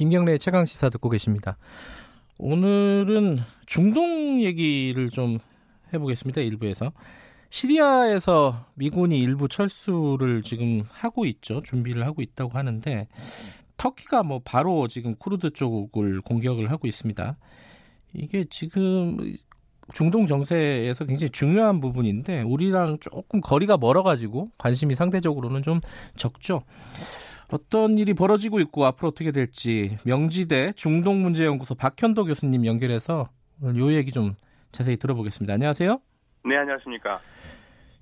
김경래의 최강 시사 듣고 계십니다. 오늘은 중동 얘기를 좀 해보겠습니다. 일부에서 시리아에서 미군이 일부 철수를 지금 하고 있죠. 준비를 하고 있다고 하는데 터키가 뭐 바로 지금 쿠르드 쪽을 공격을 하고 있습니다. 이게 지금 중동 정세에서 굉장히 중요한 부분인데 우리랑 조금 거리가 멀어가지고 관심이 상대적으로는 좀 적죠. 어떤 일이 벌어지고 있고 앞으로 어떻게 될지 명지대 중동문제연구소 박현도 교수님 연결해서 오늘 요 얘기 좀 자세히 들어보겠습니다. 안녕하세요. 네, 안녕하십니까.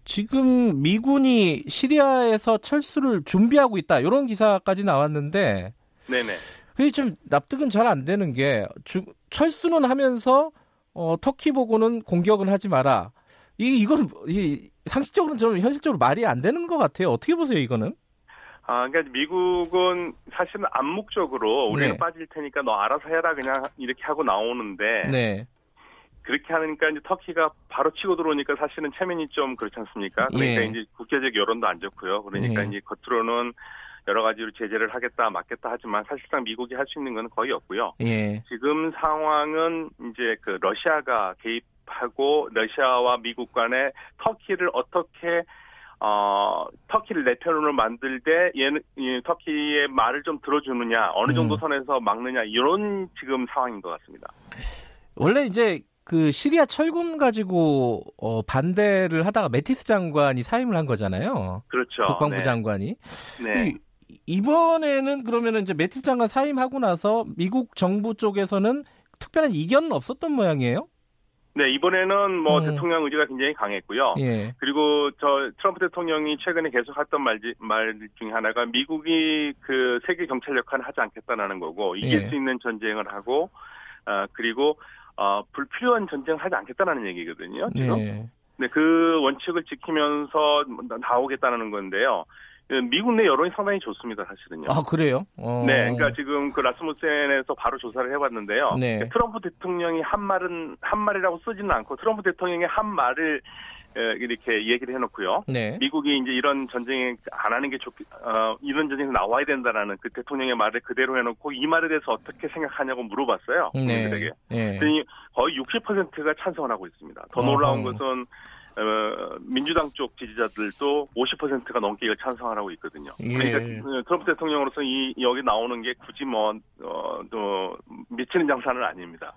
지금 미군이 시리아에서 철수를 준비하고 있다 이런 기사까지 나왔는데 네네. 그게 좀 납득은 잘 안 되는 게 주, 철수는 하면서 어, 터키 보고는 공격은 하지 마라. 이 이건 이 상식적으로는 좀 현실적으로 말이 안 되는 것 같아요. 어떻게 보세요, 이거는? 아, 그러니까 미국은 사실은 암묵적으로 우리는 네. 빠질 테니까 너 알아서 해라 그냥 이렇게 하고 나오는데 네. 그렇게 하니까 이제 터키가 바로 치고 들어오니까 사실은 체면이 좀 그렇지 않습니까? 그러니까 예. 이제 국제적 여론도 안 좋고요. 그러니까 예. 이제 겉으로는 여러 가지로 제재를 하겠다, 막겠다 하지만 사실상 미국이 할 수 있는 건 거의 없고요. 예. 지금 상황은 이제 그 러시아가 개입하고 러시아와 미국 간에 터키를 어떻게 어 터키를 내 편으로 만들 때 얘는 이 터키의 말을 좀 들어주느냐 어느 정도 음. 선에서 막느냐 이런 지금 상황인 것 같습니다. 원래 이제 그 시리아 철군 가지고 어, 반대를 하다가 메티스 장관이 사임을 한 거잖아요. 그렇죠. 국방부 네. 장관이. 네. 이- 이번에는 그러면은 이제 메티스 장관 사임하고 나서 미국 정부 쪽에서는 특별한 이견은 없었던 모양이에요. 네 이번에는 뭐 음. 대통령 의지가 굉장히 강했고요. 예. 그리고 저 트럼프 대통령이 최근에 계속 했던 말, 말 중에 하나가 미국이 그 세계 경찰 역할을 하지 않겠다라는 거고 이길 예. 수 있는 전쟁을 하고 어, 그리고 어, 불필요한 전쟁을 하지 않겠다는 얘기거든요. 지금. 예. 네, 그 원칙을 지키면서 나오겠다는 건데요. 그 미국 내 여론이 상당히 좋습니다, 사실은요. 아 그래요? 어. 네, 그러니까 지금 그 라스무센에서 바로 조사를 해봤는데요. 네. 트럼프 대통령이 한 말은 한 말이라고 쓰지는 않고 트럼프 대통령이 한 말을 에, 이렇게 얘기를 해놓고요. 네. 미국이 이제 이런 전쟁에 안 하는 게 좋, 어, 이런 전쟁에 나와야 된다라는 그 대통령의 말을 그대로 해놓고 이 말에 대해서 어떻게 생각하냐고 물어봤어요. 국민들에게. 예. 그랬더니 거의 60%가 찬성을 하고 있습니다. 더 놀라운 어허. 것은 어, 민주당 쪽 지지자들도 50%가 넘게 이걸 찬성하고 있거든요. 예. 그러니까 어, 트럼프 대통령으로서 이 여기 나오는 게 굳이 뭐 어, 또 미치는 장사는 아닙니다.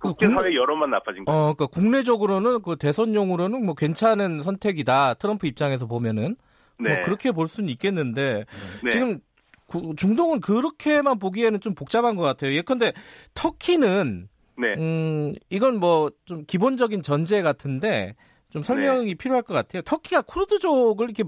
그 국제사회 여론만 나빠진 거예요. 어, 그러니까 국내적으로는 그 대선용으로는 뭐 괜찮은 선택이다. 트럼프 입장에서 보면은 네. 뭐 그렇게 볼 수는 있겠는데 네. 지금 구- 중동은 그렇게만 보기에는 좀 복잡한 것 같아요. 예컨대 터키는 네. 음 이건 뭐 좀 기본적인 전제 같은데 좀 설명이 필요할 것 같아요. 터키가 쿠르드족을 이렇게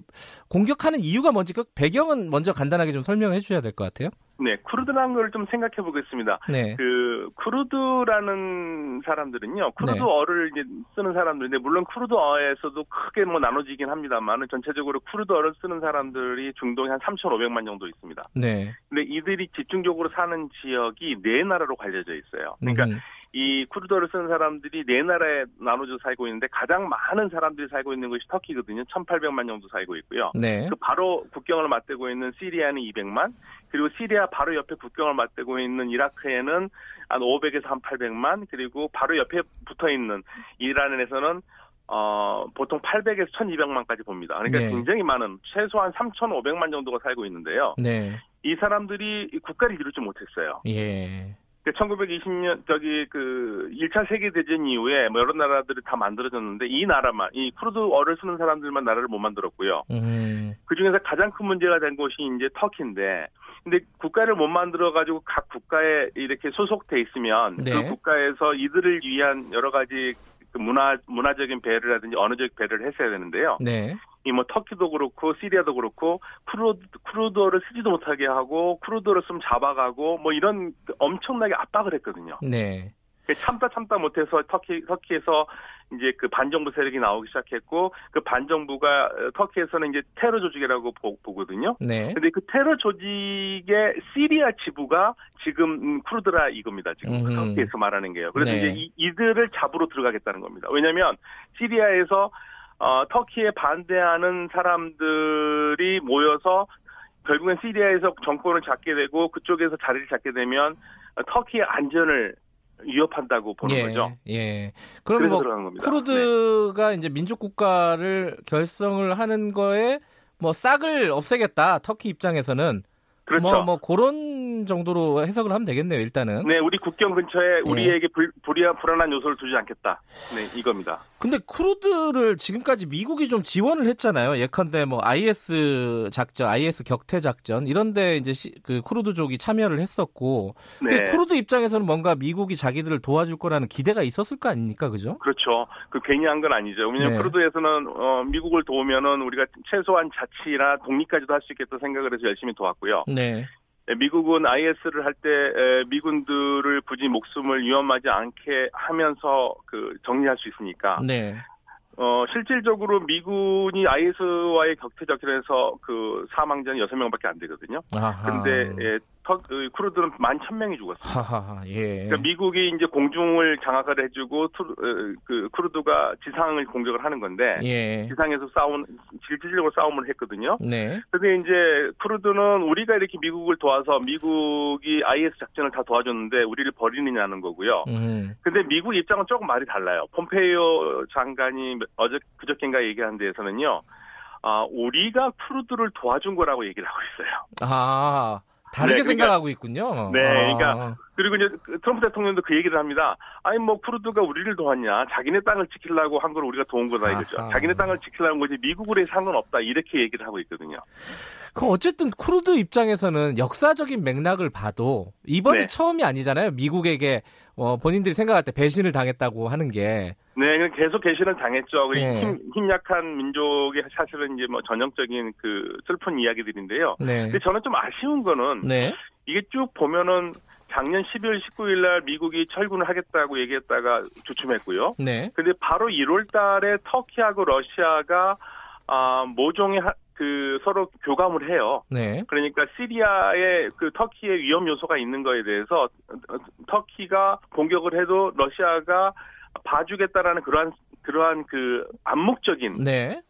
공격하는 이유가 뭔지 그 배경은 먼저 간단하게 좀 설명해 주셔야 될 것 같아요. 네. 쿠르드라는 걸 좀 생각해 보겠습니다. 네. 그 쿠르드라는 사람들은요 쿠르드어를 이제 쓰는 사람들인데 물론 쿠르드어에서도 크게 뭐 나눠지긴 합니다만은 전체적으로 쿠르드어를 쓰는 사람들이 중동에 한 3,500만 정도 있습니다. 네. 근데 이들이 집중적으로 사는 지역이 네 나라로 갈려져 있어요. 그러니까 음, 이 쿠르드어를 쓰는 사람들이 네 나라에 나눠져 살고 있는데 가장 많은 사람들이 살고 있는 것이 터키거든요. 1,800만 정도 살고 있고요. 네. 그 바로 국경을 맞대고 있는 시리아는 200만, 그리고 시리아 바로 옆에 국경을 맞대고 있는 이라크에는 한 500에서 한 800만, 그리고 바로 옆에 붙어 있는 이란에서는 어, 보통 800에서 1200만까지 봅니다. 그러니까 네. 굉장히 많은 최소한 3500만 정도가 살고 있는데요. 네. 이 사람들이 이 국가를 이루지 못했어요. 예. 1920년 저기 그 1차 세계 대전 이후에 뭐 여러 나라들이 다 만들어졌는데 이 나라만 이 쿠르드어를 쓰는 사람들만 나라를 못 만들었고요. 음. 그 중에서 가장 큰 문제가 된 곳이 이제 터키인데, 근데 국가를 못 만들어 가지고 각 국가에 이렇게 소속돼 있으면 네. 그 국가에서 이들을 위한 여러 가지 그 문화 문화적인 배려라든지 언어적 배려를 했어야 되는데요. 네. 이 뭐 터키도 그렇고 시리아도 그렇고 쿠르드 쿠르드를 쓰지도 못하게 하고 쿠르드를 쓰면 잡아가고 뭐 이런 엄청나게 압박을 했거든요. 네. 참다 참다 못해서 터키 터키에서 이제 그 반정부 세력이 나오기 시작했고 그 반정부가 어, 터키에서는 이제 테러 조직이라고 보, 거든요 네. 근데 그 테러 조직의 시리아 지부가 지금 음, 쿠르드라 이겁니다. 지금 음흠. 터키에서 말하는 게요. 그래서 네. 이제 이, 이들을 잡으러 들어가겠다는 겁니다. 왜냐하면 시리아에서 어, 터키에 반대하는 사람들이 모여서 결국엔 시리아에서 정권을 잡게 되고 그쪽에서 자리를 잡게 되면 어, 터키의 안전을 위협한다고 보는 예. 거죠. 예. 그럼 뭐 겁니다. 네. 쿠르드가 이제 민족 국가를 결성을 하는 거에 뭐 싹을 없애겠다. 터키 입장에서는 그렇죠. 뭐, 뭐 그런 정도로 해석을 하면 되겠네요. 일단은. 네, 우리 국경 근처에 예. 우리에게 불, 불이한 불안한 요소를 두지 않겠다. 네, 이겁니다. 근데 쿠르드를 지금까지 미국이 좀 지원을 했잖아요. 예컨대 뭐 IS 작전, IS 격퇴 작전 이런데 이제 시- 그 쿠르드족이 참여를 했었고, 네. 근데 쿠르드 입장에서는 뭔가 미국이 자기들을 도와줄 거라는 기대가 있었을 거 아닙니까, 그죠? 그렇죠. 그 괜히 한 건 아니죠. 왜냐하면 네. 크루드에서는 어, 미국을 도우면은 우리가 최소한 자치나 독립까지도 할 수 있겠다 생각을 해서 열심히 도왔고요. 네, 에, 미국은 IS를 할 때 미군들을 굳이 목숨을 위험하지 않게 하면서 그 정리할 수 있으니까 네, 어, 실질적으로 미군이 IS와의 격퇴 작전에서 그 사망자는 6명밖에 안 되거든요. 아하. 근데 예, 쿠르드는 만 1000명이 죽었어요. 하하하, 예. 그러니까 미국이 이제 공중을 장악을 해주고 투, 어, 그 쿠르드가 지상을 공격을 하는 건데 예. 지상에서 싸운 실질적으로 싸움을 했거든요. 네. 근데 이제 쿠르드는 우리가 이렇게 미국을 도와서 미국이 IS 작전을 다 도와줬는데 우리를 버리느냐는 거고요. 음. 근데 미국 입장은 조금 말이 달라요. 폼페이오 장관이 어제 그저께인가 얘기한 데에서는요. 아, 우리가 쿠르드를 도와준 거라고 얘기를 하고 있어요. 아, 다르게 네, 그러니까- 생각하고 있군요. 네, 아. 그러니까 그리고 이제 그 트럼프 대통령도 그 얘기를 합니다. 아니 뭐 쿠르드가 우리를 도왔냐? 자기네 땅을 지키려고 한 걸 우리가 도운 거다 이거죠. 아하. 자기네 땅을 지키려는 거지 미국으로 해서 상관없다 이렇게 얘기를 하고 있거든요. 그럼 어쨌든 쿠르드 입장에서는 역사적인 맥락을 봐도 이번이 네. 처음이 아니잖아요. 미국에게 어, 본인들이 생각할 때 배신을 당했다고 하는 게. 네, 계속 개시는 당했죠. 그 네. 힘, 힘약한 민족의 사실은 이제 뭐 전형적인 그 슬픈 이야기들인데요. 네. 근데 저는 좀 아쉬운 거는 네. 이게 쭉 보면은 작년 12월 19일 날 미국이 철군을 하겠다고 얘기했다가 주춤했고요. 네. 근데 바로 1월 달에 터키하고 러시아가 아, 모종의 하- 그 서로 교감을 해요. 네. 그러니까 시리아에 그 터키의 위험 요소가 있는 거에 대해서 어, 터키가 공격을 해도 러시아가 봐주겠다라는 그러한 그러한 그 암묵적인 네.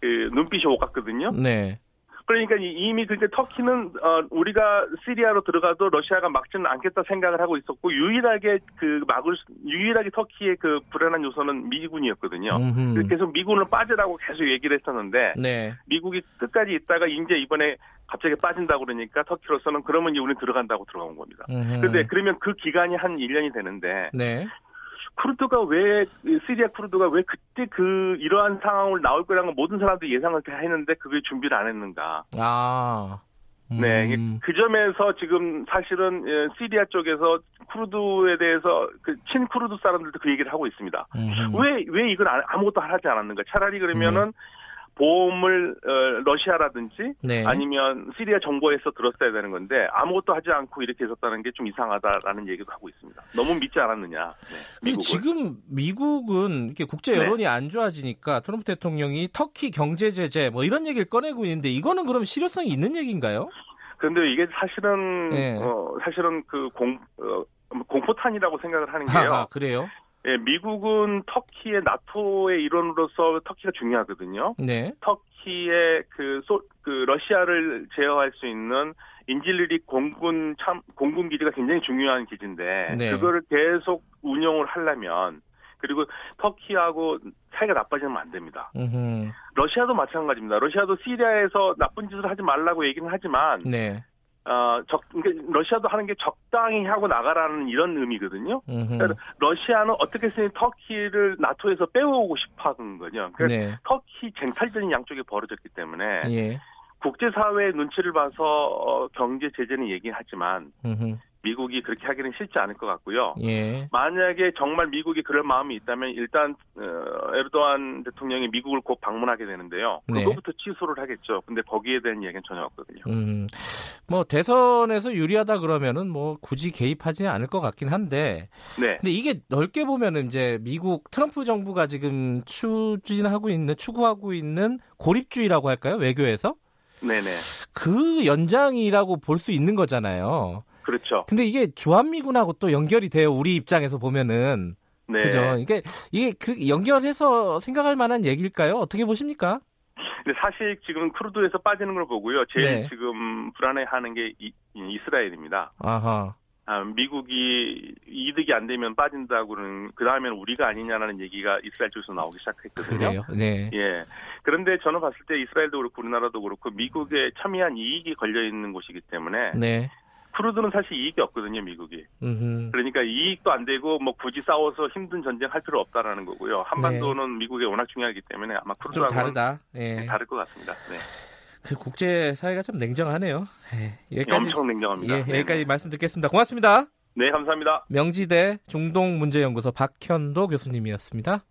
그 눈빛이 오갔거든요. 네. 그러니까 이- 이미 그게 터키는 어, 우리가 시리아로 들어가도 러시아가 막지는 않겠다 생각을 하고 있었고 유일하게 그 막을 수- 유일하게 터키의 그 불안한 요소는 미군이었거든요. 음흠. 그래서 계속 미군을 빠지라고 계속 얘기를 했었는데 네. 미국이 끝까지 있다가 이제 이번에 갑자기 빠진다고 그러니까 터키로서는 그러면 이제 우리는 들어간다고 들어간 겁니다. 음흠. 근데 그러면 그 기간이 한 1년이 되는데 네. 쿠르드가 왜 시리아 쿠르드가 왜 그때 그 이러한 상황을 나올 거라는 걸 모든 사람들이 예상을 다 했는데 그게 준비를 안 했는가? 아. 네, 음. 그 점에서 지금 사실은 예, 시리아 쪽에서 쿠르드에 대해서 그 친쿠르드 사람들도 그 얘기를 하고 있습니다. 음흠. 왜왜 이건 안- 아무것도 하지 않았는가? 차라리 그러면은 네. 보험을 어, 러시아라든지 네. 아니면 시리아 정부에서 들었어야 되는 건데 아무것도 하지 않고 이렇게 있었다는 게 좀 이상하다라는 얘기도 하고 있습니다. 너무 믿지 않았느냐? 네, 미국을. 지금 미국은 이렇게 국제 여론이 안 좋아지니까 트럼프 대통령이 터키 경제 제재 뭐 이런 얘기를 꺼내고 있는데 이거는 그럼 실효성이 있는 얘기인가요? 그런데 이게 사실은 네. 어, 사실은 그 공 어, 공포탄이라고 생각을 하는 아, 게요. 그래요? 예, 미국은 터키의 나토의 일원으로서 터키가 중요하거든요. 네. 터키의 그, 소, 그 러시아를 제어할 수 있는 인질리리 공군 참 공군 기지가 굉장히 중요한 기지인데 네. 그거를 계속 운영을 하려면 그리고 터키하고 사이가 나빠지면 안 됩니다. 음흠. 러시아도 마찬가지입니다. 러시아도 시리아에서 나쁜 짓을 하지 말라고 얘기는 하지만 네. 어, 적, 그러니까 러시아도 하는 게 적당히 하고 나가라는 이런 의미거든요. 그러니까 러시아는 어떻게든 터키를 나토에서 빼오고 싶어 하는 거죠. 그러니까 네. 터키 쟁탈전이 양쪽에 벌어졌기 때문에 예. 국제사회의 눈치를 봐서 어, 경제 제재는 얘기하지만 음흠. 미국이 그렇게 하기는 쉽지 않을 것 같고요. 예. 만약에 정말 미국이 그럴 마음이 있다면 일단 어, 에르도안 대통령이 미국을 곧 방문하게 되는데요. 네. 그거부터 취소를 하겠죠. 근데 거기에 대한 얘기는 전혀 없거든요. 음, 뭐 대선에서 유리하다 그러면은 뭐 굳이 개입하지는 않을 것 같긴 한데, 네. 근데 이게 넓게 보면은 이제 미국 트럼프 정부가 지금 추진하고 있는 추구하고 있는 고립주의라고 할까요 외교에서 네네. 그 연장이라고 볼 수 있는 거잖아요. 그렇죠. 근데 이게 주한미군하고 또 연결이 돼요 우리 입장에서 보면은 네. 그죠? 이게 이게 그 연결해서 생각할 만한 얘기일까요? 어떻게 보십니까? 근데 사실 지금 쿠르드에서 빠지는 걸 보고요. 제일 네. 지금 불안해하는 게 이, 이스라엘입니다. 아하. 아, 미국이 이득이 안 되면 빠진다고는 그 다음에는 우리가 아니냐라는 얘기가 이스라엘 쪽에서 나오기 시작했거든요. 그래요. 네. 예. 그런데 저는 봤을 때 이스라엘도 그렇고 우리나라도 그렇고 미국의 첨예한 이익이 걸려 있는 곳이기 때문에 네. 쿠르드는 사실 이익이 없거든요, 미국이. 음. 그러니까 이익도 안 되고 뭐 굳이 싸워서 힘든 전쟁 할 필요 없다라는 거고요. 한반도는 미국에 워낙 중요하기 때문에 아마 네. 좀 쿠르드하고는 다르다. 예. 네, 다를 것 같습니다. 네. 그 국제 사회가 좀 냉정하네요. 예. 여기까지 엄청 냉정합니다. 예, 네, 여기까지 네. 말씀 듣겠습니다. 고맙습니다. 네, 감사합니다. 명지대 중동문제연구소 박현도 교수님이었습니다.